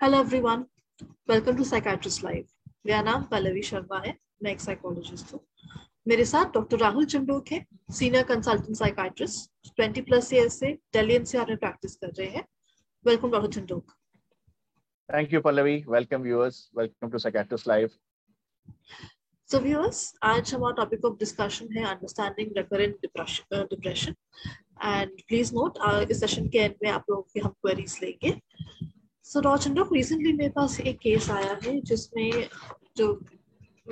Hello everyone welcome to psychiatrist live मेरा नाम पल्लवी शर्मा है। मैं एक साइकोलॉजिस्ट हूँ। मेरे साथ डॉक्टर राहुल चंडोक है senior consultant psychiatrist 20 plus year से दिल्ली एनसीआर में प्रैक्टिस कर रहे हैं। Welcome doctor Chandok thank you Pallavi. Welcome viewers welcome to psychiatrist live so viewers आज हमारा टॉपिक ऑफ़ डिस्कशन है understanding recurrent depression and please note इस सेशन के एंड में आप लोगों की हम क्वेरीज लेंगे। सो रॉचंडो रिसेंटली मेरे पास एक केस आया है जिसमें जो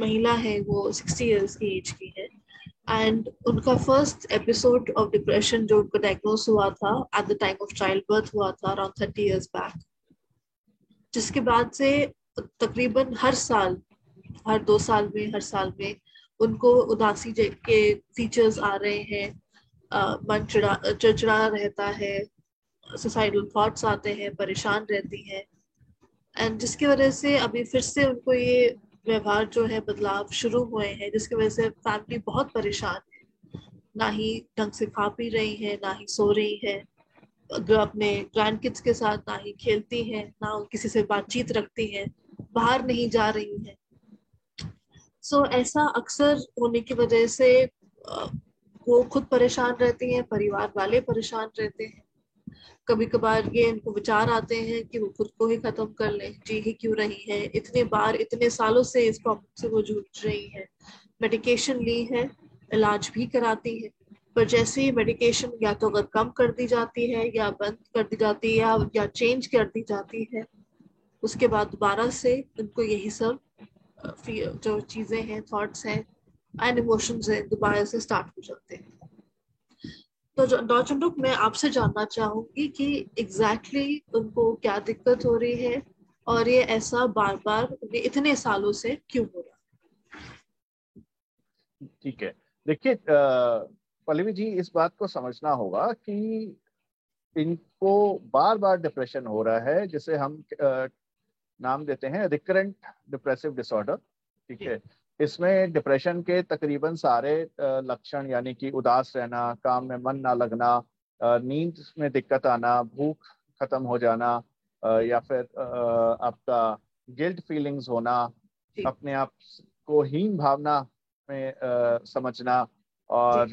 महिला है वो सिक्सटी ईयर्स की एज की है एंड उनका फ़र्स्ट एपिसोड ऑफ़ डिप्रेशन जो उनको डायग्नोज हुआ था at the time of child birth हुआ था अराउंड थर्टी ईयर्स बैक जिसके बाद से तकरीबन हर साल, हर दो साल में, हर साल में उनको उदासी के फीचर्स आ रहे हैं मन चिड़ा चिड़चिड़ा रहता है। सुसाइडल थॉट्स आते हैं परेशान रहती हैं। एंड जिसकी वजह से अभी फिर से उनको ये व्यवहार जो है बदलाव शुरू हुए हैं जिसकी वजह से फैमिली बहुत परेशान है। ना ही ढंग से खा पी रही है ना ही सो रही है अपने ग्रैंड किड्स के साथ ना ही खेलती हैं ना किसी से बातचीत रखती हैं बाहर नहीं जा रही हैं। सो so, ऐसा अक्सर होने की वजह से वो खुद परेशान रहती हैं परिवार वाले परेशान रहते हैं। कभी कभार ये इनको विचार आते हैं कि वो खुद को ही खत्म कर लें जी ही क्यों रही है? इतने बार इतने सालों से इस प्रॉब्लम से वो जूझ रही है। मेडिकेशन ली है इलाज भी कराती है। पर जैसे ही मेडिकेशन या तो अगर कम कर दी जाती है या बंद कर दी जाती है या, या चेंज कर दी जाती है उसके बाद दोबारा से उनको यही सब जो चीज़ें हैं थॉट्स हैं एंड इमोशंस हैं दोबारा से स्टार्ट हो जाते हैं। तो डॉचन मैं आपसे जानना चाहूँगी कि एग्जैक्टली exactly उनको क्या दिक्कत हो रही है और ये ऐसा बार बार इतने सालों से क्यों हो रहा ठीक है। देखिए पल्लवी जी इस बात को समझना होगा कि इनको बार बार डिप्रेशन हो रहा है जिसे हम आ, नाम देते हैं रिकरेंट डिप्रेसिव डिसऑर्डर ठीक है? इसमें डिप्रेशन के तकरीबन सारे लक्षण यानी कि उदास रहना काम में मन ना लगना नींद में दिक्कत आना भूख खत्म हो जाना या फिर आपका गिल्ट फीलिंग्स होना अपने आप को हीन भावना में समझना और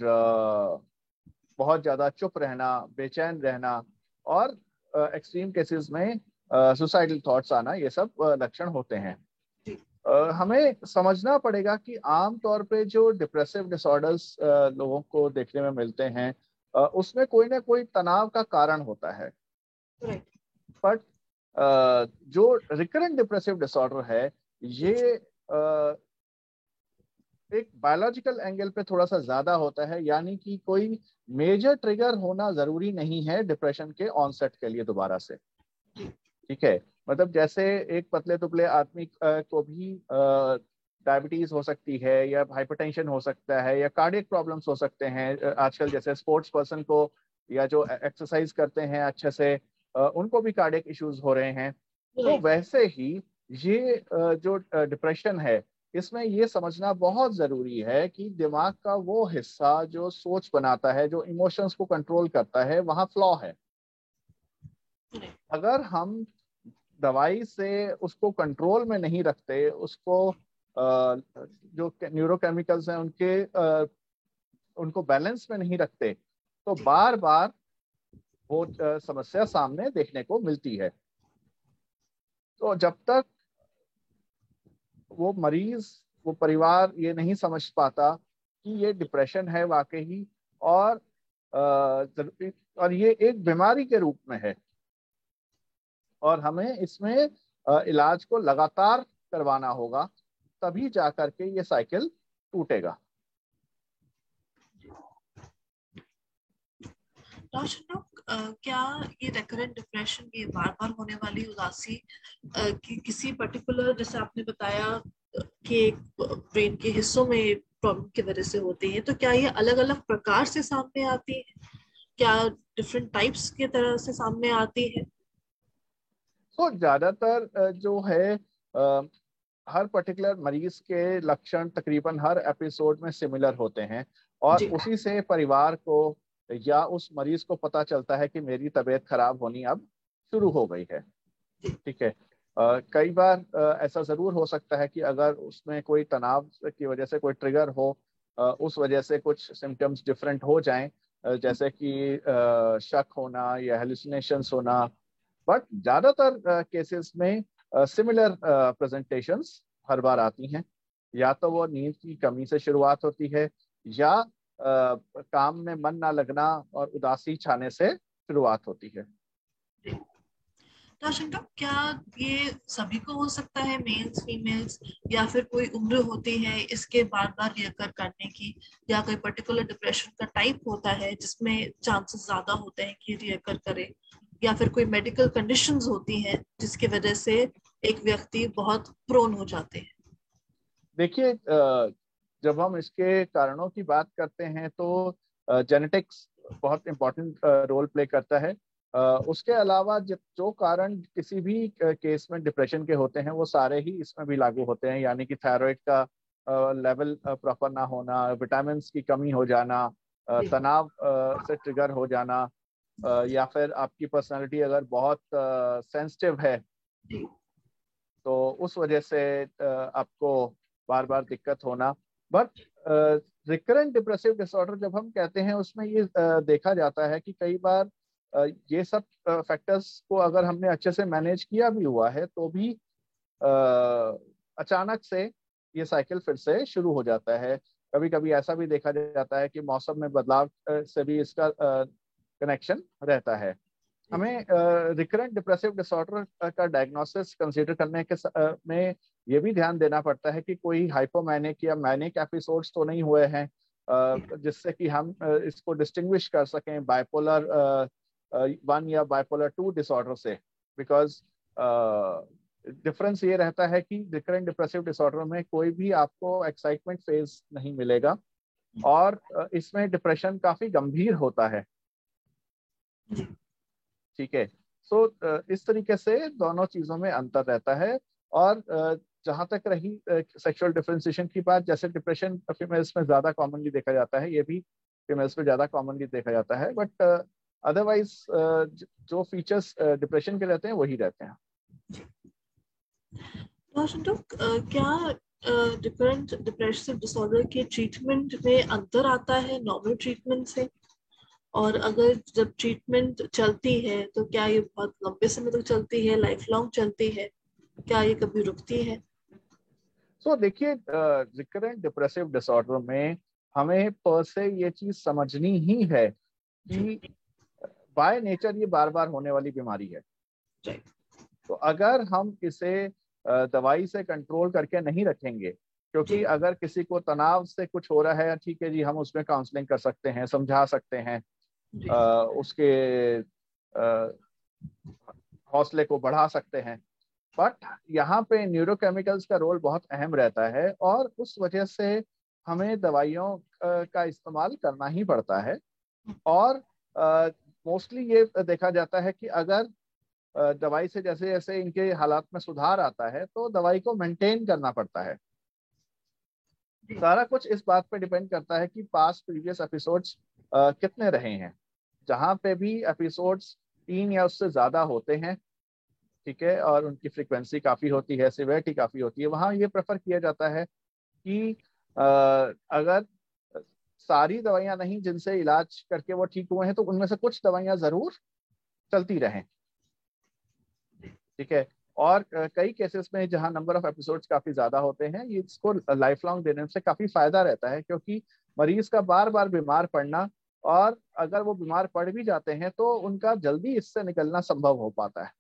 बहुत ज़्यादा चुप रहना बेचैन रहना और एक्सट्रीम केसेस में सुसाइडल थॉट्स आना ये सब लक्षण होते हैं। हमें समझना पड़ेगा कि आम तौर पे जो डिप्रेसिव डिसऑर्डर्स लोगों को देखने में मिलते हैं उसमें कोई ना कोई तनाव का कारण होता है। बट जो रिकरेंट डिप्रेसिव डिसऑर्डर है ये एक बायोलॉजिकल एंगल पे थोड़ा सा ज़्यादा होता है यानी कि कोई मेजर ट्रिगर होना ज़रूरी नहीं है डिप्रेशन के ऑनसेट के लिए दोबारा से। ठीक है? मतलब जैसे एक पतले तुपले आदमी को भी डायबिटीज़ हो सकती है या हाइपरटेंशन हो सकता है या कार्डियक प्रॉब्लम्स हो सकते हैं आजकल जैसे स्पोर्ट्स पर्सन को या जो एक्सरसाइज करते हैं अच्छे से उनको भी कार्डियक इश्यूज़ हो रहे हैं। तो वैसे ही ये जो डिप्रेशन है इसमें ये समझना बहुत ज़रूरी है कि दिमाग का वो हिस्सा जो सोच बनाता है जो इमोशंस को कंट्रोल करता है वहाँ फ्लॉ है। अगर हम दवाई से उसको कंट्रोल में नहीं रखते, उसको जो न्यूरोकेमिकल्स हैं उनके उनको बैलेंस में नहीं रखते तो बार बार वो समस्या सामने देखने को मिलती है। तो जब तक वो मरीज़, वो परिवार ये नहीं समझ पाता कि ये डिप्रेशन है वाकई, और और ये एक बीमारी के रूप में है और हमें इसमें इलाज को लगातार करवाना होगा, तभी जा करके ये साइकिल टूटेगा। क्या ये रेकरेंट डिप्रेशन ये बार बार होने वाली उदासी कि किसी पर्टिकुलर जैसे आपने बताया कि ब्रेन के हिस्सों में प्रॉब्लम की वजह से होती है तो क्या ये अलग अलग प्रकार से सामने आती है? क्या डिफरेंट टाइप्स की तरह से सामने आती है? तो ज़्यादातर जो है हर पर्टिकुलर मरीज़ के लक्षण तकरीबन हर एपिसोड में सिमिलर होते हैं और उसी से परिवार को या उस मरीज़ को पता चलता है कि मेरी तबीयत खराब होनी अब शुरू हो गई है। ठीक है? कई बार ऐसा ज़रूर हो सकता है कि अगर उसमें कोई तनाव की वजह से कोई ट्रिगर हो उस वजह से कुछ सिम्टम्स डिफरेंट हो जाएँ जैसे कि शक होना या हेलुसिनेशंस होना बट ज़्यादातर केसेस में सिमिलर प्रेजेंटेशंस हर बार आती हैं। या तो वो नींद की कमी से शुरुआत होती है या आ, काम में मन ना लगना और उदासी छाने से शुरुआत होती है। तो क्या ये सभी को हो सकता है मेल्स फीमेल्स या फिर कोई उम्र होती है इसके बार बार रियकर करने की या कोई पर्टिकुलर डिप्रेशन का टाइप होता है जिसमें चांसेस ज़्यादा होते हैं कि रियकर करे? या फिर कोई मेडिकल कंडीशंस होती हैं जिसकी वजह से एक व्यक्ति बहुत प्रोन हो जाते हैं। देखिए जब हम इसके कारणों की बात करते हैं तो जेनेटिक्स बहुत इम्पोर्टेंट रोल प्ले करता है। उसके अलावा जो कारण किसी भी केस में डिप्रेशन के होते हैं वो सारे ही इसमें भी लागू होते हैं। यानी कि थायराइड का लेवल प्रॉपर ना होना विटामिन की कमी हो जाना तनाव से ट्रिगर हो जाना या फिर आपकी पर्सनालिटी अगर बहुत सेंसिटिव है तो उस वजह से आपको बार बार दिक्कत होना। बट रिकरेंट डिप्रेसिव डिसऑर्डर जब हम कहते हैं उसमें ये देखा जाता है कि कई बार ये सब फैक्टर्स को अगर हमने अच्छे से मैनेज किया भी हुआ है तो भी अचानक से ये साइकिल फिर से शुरू हो जाता है। कभी कभी ऐसा भी देखा जाता है कि मौसम में बदलाव से भी इसका कनेक्शन रहता है। हमें रिकरेंट डिप्रेसिव डिसऑर्डर का डायग्नोसिस कंसीडर करने के uh, में ये भी ध्यान देना पड़ता है कि कोई हाइपोमैनिक या मैनिक एपिसोड्स तो नहीं हुए हैं uh, जिससे कि हम uh, इसको डिस्टिंग्विश कर सकें बाइपोलर वन या बाइपोलर टू डिसऑर्डर से। बिकॉज़ डिफरेंस ये रहता है कि रिकरेंट डिप्रेसिव डिसऑर्डर में कोई भी आपको एक्साइटमेंट फ़ेज़ नहीं मिलेगा। और इसमें डिप्रेशन काफ़ी गंभीर होता है। ठीक है। सो इस तरीके से दोनों चीज़ों में अंतर रहता है और जहाँ तक रही सेक्सुअल डिफ्रेंसिएशन की बात, जैसे डिप्रेशन फीमेल्स में ज़्यादा कॉमनली देखा जाता है, ये भी फीमेल्स में ज़्यादा कॉमनली देखा जाता है बट अदरवाइज़ जो फीचर्स डिप्रेशन के रहते हैं, वही रहते हैं। क्या डिफरेंट डिप्रेसिव डिसऑर्डर के ट्रीटमेंट में अंतर आता है नॉर्मल ट्रीटमेंट से? और अगर जब ट्रीटमेंट चलती है तो क्या ये बहुत लंबे समय तक चलती है लाइफ लॉन्ग चलती है? क्या ये कभी रुकती है? सो so, देखिए रिकरेंट डिप्रेसिव डिसऑर्डर में हमें पर से ये चीज़ समझनी ही है कि बाय नेचर ये बार बार होने वाली बीमारी है। तो अगर हम इसे दवाई से कंट्रोल करके नहीं रखेंगे क्योंकि अगर किसी को तनाव से कुछ हो रहा है ठीक है जी हम उसमें काउंसलिंग कर सकते हैं समझा सकते हैं आ, उसके हौसले को बढ़ा सकते हैं। बट यहाँ पे न्यूरोकेमिकल्स का रोल बहुत अहम रहता है और उस वजह से हमें दवाइयों का इस्तेमाल करना ही पड़ता है। और मोस्टली ये देखा जाता है कि अगर दवाई से जैसे जैसे इनके हालात में सुधार आता है तो दवाई को मेंटेन करना पड़ता है। सारा कुछ इस बात पे डिपेंड करता है कि पास प्रीवियस एपिसोड्स कितने रहे हैं। जहाँ पे भी एपिसोड्स तीन या उससे ज़्यादा होते हैं ठीक है और उनकी फ्रिक्वेंसी काफ़ी होती है सिवेरिटी काफ़ी होती है वहाँ ये प्रेफर किया जाता है कि आ, अगर सारी दवाइयाँ नहीं जिनसे इलाज करके वो ठीक हुए हैं तो उनमें से कुछ दवाइयाँ ज़रूर चलती रहें। ठीक है और कई केसेस में जहाँ नंबर ऑफ़ एपिसोड्स काफ़ी ज़्यादा होते हैं ये इसको लाइफ लॉन्ग देने से काफ़ी फ़ायदा रहता है क्योंकि मरीज़ का बार बार बीमार पड़ना और अगर वो बीमार पड़ भी जाते हैं तो उनका जल्दी इससे निकलना संभव हो पाता है।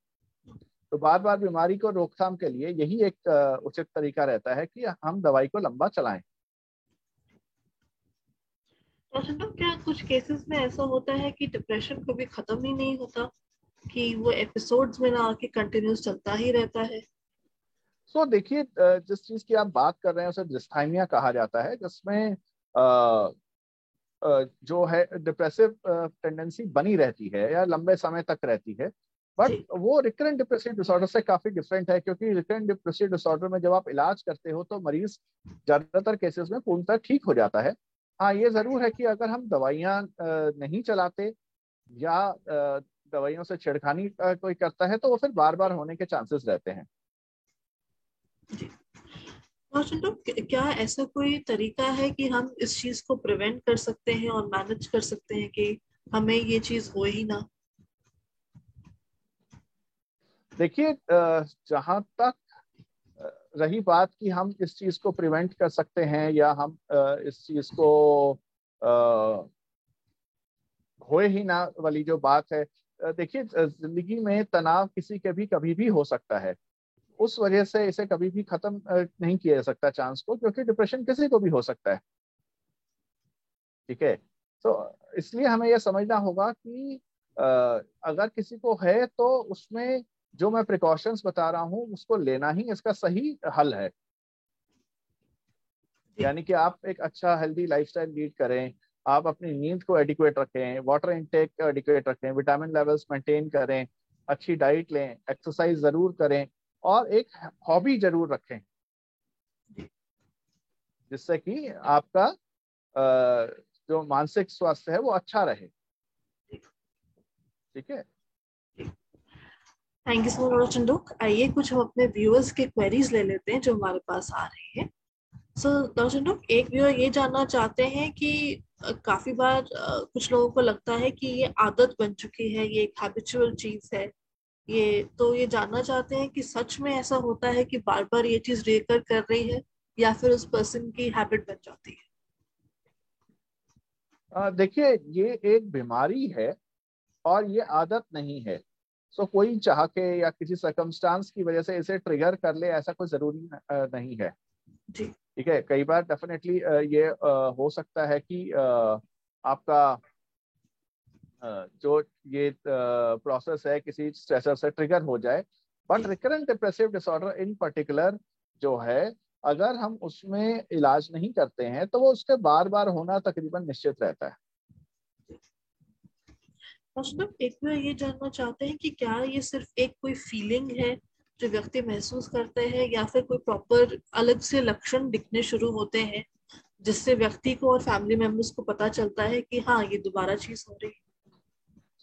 तो बार बार बीमारी को रोकथाम के लिए यही एक उचित तरीका रहता है कि हम दवाई को लंबा चलाएँ। तो क्या कुछ केसेस में ऐसा होता है कि डिप्रेशन कभी खत्म ही नहीं होता? कि वो एपिसोड्स में ना आके कंटिन्यूस चलता ही रहता है? सो so, देखिए जिस चीज़ की आप बात कर रहे हैं उसे डिस्थाइमिया कहा जाता है जिसमें जो है डिप्रेसिव टेंडेंसी बनी रहती है या लंबे समय तक रहती है। बट वो रिकरेंट डिप्रेसिव डिसऑर्डर से काफ़ी डिफरेंट है क्योंकि रिकरेंट डिप्रेसिव डिसऑर्डर में जब आप इलाज करते हो तो मरीज़ ज़्यादातर केसेस में पूर्णतः ठीक हो जाता है। हाँ ये ज़रूर है कि अगर हम दवाइयाँ नहीं चलाते या दवाइयों से छिड़खानी कोई करता है तो वो फिर बार बार होने के चांसेस रहते हैं। क्या ऐसा कोई तरीका है कि हम इस चीज़ को प्रिवेंट कर सकते हैं और मैनेज कर सकते हैं कि हमें ये चीज़ हो ही ना? देखिए जहाँ तक रही बात कि हम इस चीज़ को प्रिवेंट कर सकते हैं या हम इस चीज़ को होए ही ना वाली जो बात है देखिए, ज़िंदगी में तनाव किसी के भी कभी भी हो सकता है। उस वजह से इसे कभी भी खत्म नहीं किया जा सकता चांस को, क्योंकि डिप्रेशन किसी को भी हो सकता है। ठीक है? तो इसलिए हमें यह समझना होगा कि अगर किसी को है तो उसमें जो मैं प्रिकॉशंस बता रहा हूँ, उसको लेना ही इसका सही हल है। यानी कि आप एक अच्छा हेल्दी लाइफस्टाइल लीड करें, आप अपनी नींद को एडिक्वेट रखें वाटर इनटेक को एडिक्वेट रखें विटामिन लेवल्स मेंटेन करें, अच्छी डाइट लें एक्सरसाइज ज़रूर करें। और एक हॉबी ज़रूर रखें। जिससे कि आपका जो मानसिक स्वास्थ्य है वो अच्छा रहे। ठीक है? Thank you so much Chandok आइए कुछ हम अपने व्यूअर्स के क्वेरीज ले लेते हैं जो हमारे पास आ रहे हैं। सो so, चंदुक एक व्यूअर ये जानना चाहते हैं कि काफ़ी बार कुछ लोगों को लगता है कि ये आदत बन चुकी है ये एक हैबिचुअल चीज़ है। ये तो ये जानना चाहते हैं कि सच में ऐसा होता है कि बार बार ये चीज़ रेकर कर रही है या फिर उस पर्सन की हैबिट बन जाती है? देखिए ये एक बीमारी है और ये आदत नहीं है। सो कोई चाह के या किसी सर्कमस्टांस की वजह से इसे ट्रिगर कर ले ऐसा कोई ज़रूरी नहीं है। ठीक है? कई बार डेफिनेटली ये हो सकता है कि आपका जो ये प्रोसेस है किसी स्ट्रेसर से ट्रिगर हो जाए but recurrent depressive disorder in particular जो है अगर हम उसमें इलाज नहीं करते हैं तो वो उसके बार बार होना तकरीबन निश्चित रहता है। एक बार ये जानना चाहते हैं कि क्या ये सिर्फ़ एक कोई फीलिंग है जो व्यक्ति महसूस करते हैं या फिर कोई प्रॉपर अलग से लक्षण दिखने शुरू होते हैं जिससे व्यक्ति को और फैमिली मेंबर्स को पता चलता है कि हाँ ये दोबारा चीज़ हो रही है?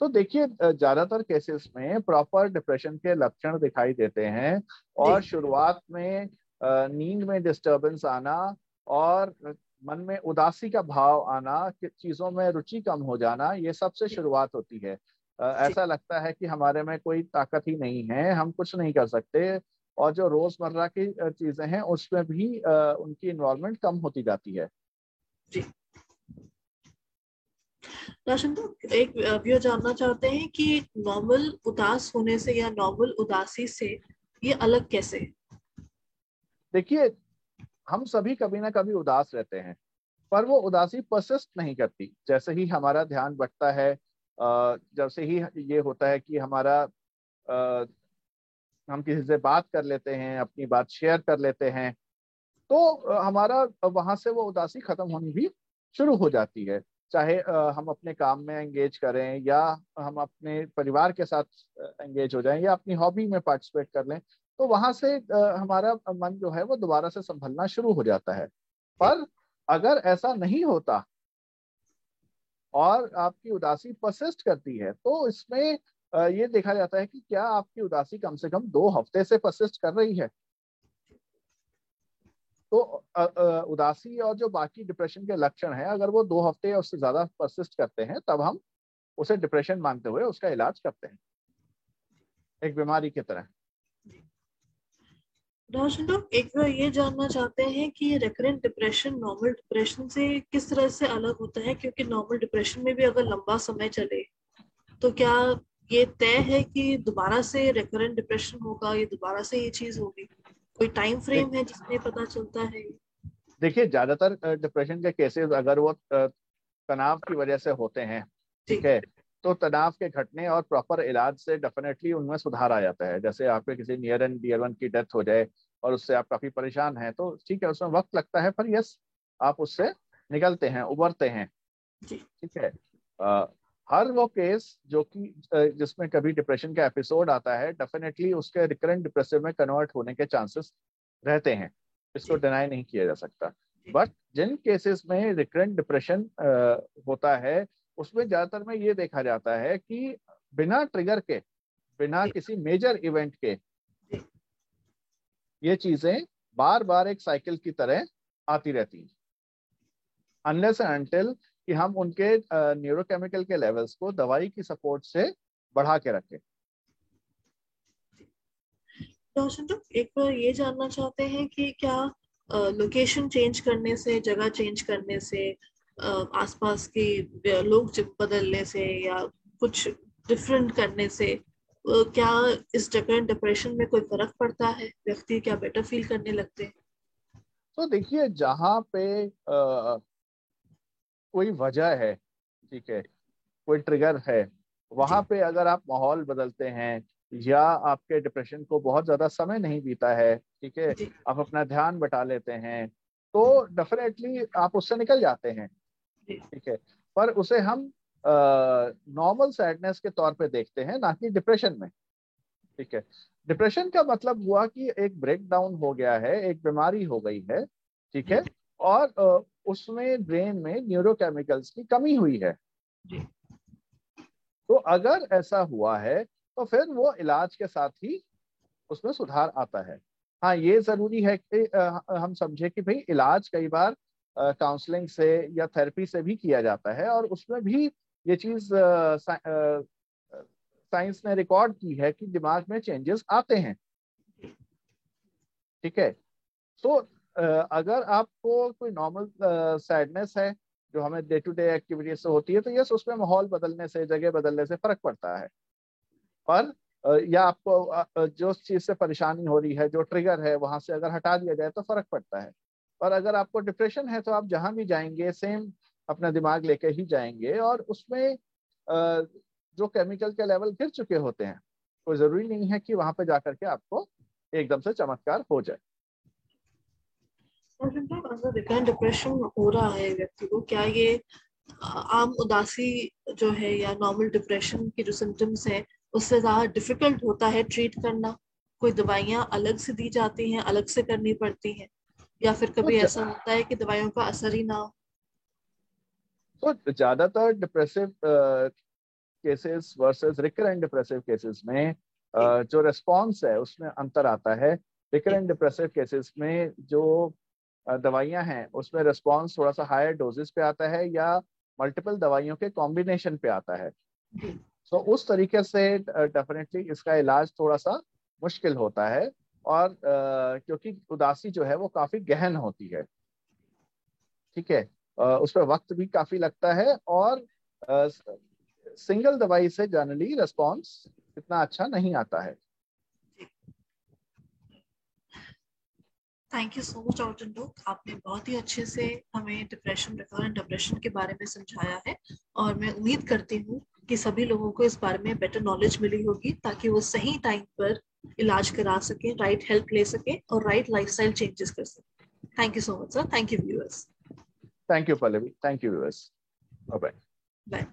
तो देखिए ज़्यादातर केसेस में प्रॉपर डिप्रेशन के लक्षण दिखाई देते हैं और शुरुआत में नींद में डिस्टरबेंस आना और मन में उदासी का भाव आना चीज़ों में रुचि कम हो जाना ये सबसे शुरुआत होती है। ऐसा लगता है कि हमारे में कोई ताकत ही नहीं है हम कुछ नहीं कर सकते और जो रोज़मर्रा की चीज़ें हैं उसमें भी उनकी इन्वॉल्वमेंट कम होती जाती है। जी। एक व्यू जानना चाहते हैं कि नॉर्मल उदास होने से या नॉर्मल उदासी से ये अलग कैसे देखिए, हम सभी कभी ना कभी उदास रहते हैं, पर वो उदासी परसिस्ट नहीं करती। जैसे ही हमारा ध्यान बढ़ता है जैसे ही ये होता है कि हमारा हम किसी से बात कर लेते हैं, अपनी बात शेयर कर लेते हैं तो हमारा, वहाँ से वो उदासी खत्म होनी भी शुरू हो जाती है। चाहे हम अपने काम में एंगेज करें या हम अपने परिवार के साथ एंगेज हो जाएँ या अपनी हॉबी में पार्टिसिपेट कर लें तो वहाँ से हमारा मन जो है वो दोबारा से संभलना शुरू हो जाता है। पर अगर ऐसा नहीं होता और आपकी उदासी परसिस्ट करती है तो इसमें ये देखा जाता है कि क्या आपकी उदासी कम से कम दो हफ़्ते से परसिस्ट कर रही है। तो उदासी और जो बाकी डिप्रेशन के लक्षण है, अगर वो दो हफ़्ते या उससे ज़्यादा परसिस्ट करते हैं, तब हम उसे डिप्रेशन मानते हुए उसका इलाज करते हैं। एक बीमारी की तरह। एक ये जानना चाहते हैं कि रेकरेंट डिप्रेशन नॉर्मल डिप्रेशन से किस तरह से अलग होता है? क्योंकि नॉर्मल डिप्रेशन में भी अगर लंबा समय चले तो क्या ये तय है कि दोबारा से रेकरेंट डिप्रेशन होगा या दोबारा से ये चीज़ होगी? कोई टाइम फ्रेम है जिसमें पता चलता है? देखिए ज़्यादातर डिप्रेशन के केसेस अगर वो तनाव की वजह से होते हैं ठीक है तो तनाव के घटने और प्रॉपर इलाज से डेफिनेटली उनमें सुधार आ जाता है। जैसे आपके किसी नियर एंड डियर वन की डेथ हो जाए और उससे आप काफ़ी परेशान हैं तो ठीक है उसमें वक्त लगता है पर यस आप उससे निकलते हैं उबरते हैं। ठीक है हर वो केस जो कि जिसमें कभी डिप्रेशन का एपिसोड आता है डेफिनेटली उसके रिकरेंट डिप्रेसिव में कन्वर्ट होने के चांसेस रहते हैं। इसको डिनाई नहीं किया जा सकता। बट जिन केसेस में रिकरेंट डिप्रेशन होता है उसमें ज़्यादातर में ये देखा जाता है कि बिना ट्रिगर के बिना किसी मेजर इवेंट के ये चीज़ें बार बार एक साइकिल की तरह आती रहती हैं। अनलेस एंड अनटिल कि हम उनके न्यूरोकेमिकल के लेवल्स को दवाई की सपोर्ट से बढ़ा के रखें। तो एक बार ये जानना चाहते हैं कि क्या लोकेशन चेंज करने से जगह चेंज करने से आसपास के लोग बदलने से या कुछ डिफरेंट करने से क्या इस जगह डिप्रेशन में कोई फ़र्क पड़ता है? व्यक्ति क्या बेटर फील करने लगते हैं? तो देखिए जहाँ पे कोई वजह है ठीक है कोई ट्रिगर है वहाँ पे अगर आप माहौल बदलते हैं या आपके डिप्रेशन को बहुत ज़्यादा समय नहीं बीता है ठीक है आप अपना ध्यान बटा लेते हैं तो डेफिनेटली आप उससे निकल जाते हैं ठीक है पर उसे हम नॉर्मल सैडनेस के तौर पे देखते हैं ना कि डिप्रेशन में ठीक है। डिप्रेशन का मतलब हुआ कि एक ब्रेकडाउन हो गया है एक बीमारी हो गई है ठीक है और उसमें ब्रेन में न्यूरोकेमिकल्स की कमी हुई है। तो अगर ऐसा हुआ है तो फिर वो इलाज के साथ ही उसमें सुधार आता है। हाँ ये ज़रूरी है कि हम समझे कि भाई इलाज कई बार काउंसलिंग से या थेरेपी से भी किया जाता है और उसमें भी ये चीज़ साइंस ने रिकॉर्ड की है कि दिमाग में चेंजेस आते हैं। ठीक है? तो अगर आपको कोई नॉर्मल सैडनेस है, जो हमें डे टू डे एक्टिविटीज़ से होती है तो यस उसमें माहौल बदलने से, जगह बदलने से फ़र्क पड़ता है। पर या आपको जो चीज़ से परेशानी हो रही है, जो ट्रिगर है, वहाँ से अगर हटा दिया जाए तो फ़र्क पड़ता है। और अगर आपको डिप्रेशन है तो आप जहाँ भी जाएँगे सेम अपना दिमाग लेके ही जाएँगे और उसमें जो केमिकल के लेवल गिर चुके होते हैं कोई ज़रूरी नहीं है कि वहाँ पे जाकर के आपको एकदम से चमत्कार हो जाए। अगर डिप्रेशन हो रहा है व्यक्ति को। क्या ये आम उदासी जो है या नॉर्मल डिप्रेशन की जो सिम्टम्स है उससे ज़्यादा डिफ़िकल्ट होता है ट्रीट करना। कोई दवाइयाँ अलग से दी जाती हैं अलग से करनी पड़ती हैं। या फिर कभी अच्छा। ऐसा होता है कि दवाइयों का असर ही ना हो? तो ज़्यादातर depressive cases versus recurrent depressive cases में uh, जो। रिस्पॉन्स है उसमें अंतर आता है। रिकरेंट डिप्रेसिव केसेस में जो दवाइयाँ हैं उसमें रिस्पॉन्स थोड़ा सा हायर डोजेस पे आता है या मल्टीपल दवाइयों के कॉम्बिनेशन पे आता है। तो उस तरीके से डेफिनेटली इसका इलाज थोड़ा सा मुश्किल होता है और क्योंकि उदासी जो है वो काफ़ी गहन होती है। ठीक है? उस पर वक्त भी काफ़ी लगता है और सिंगल दवाई से जनरली रिस्पॉन्स इतना अच्छा नहीं आता है। थैंक यू सो मच ऑर्टन आपने बहुत ही अच्छे से हमें डिप्रेशन रिकरेंट डिप्रेशन के बारे में समझाया है और मैं उम्मीद करती हूँ कि सभी लोगों को इस बारे में बेटर नॉलेज मिली होगी ताकि वो सही टाइम पर इलाज करा सके राइट हेल्प ले सके और राइट लाइफस्टाइल चेंजेस कर सके। Thank you so much sir thank you viewers thank you Pallavi thank you viewers bye bye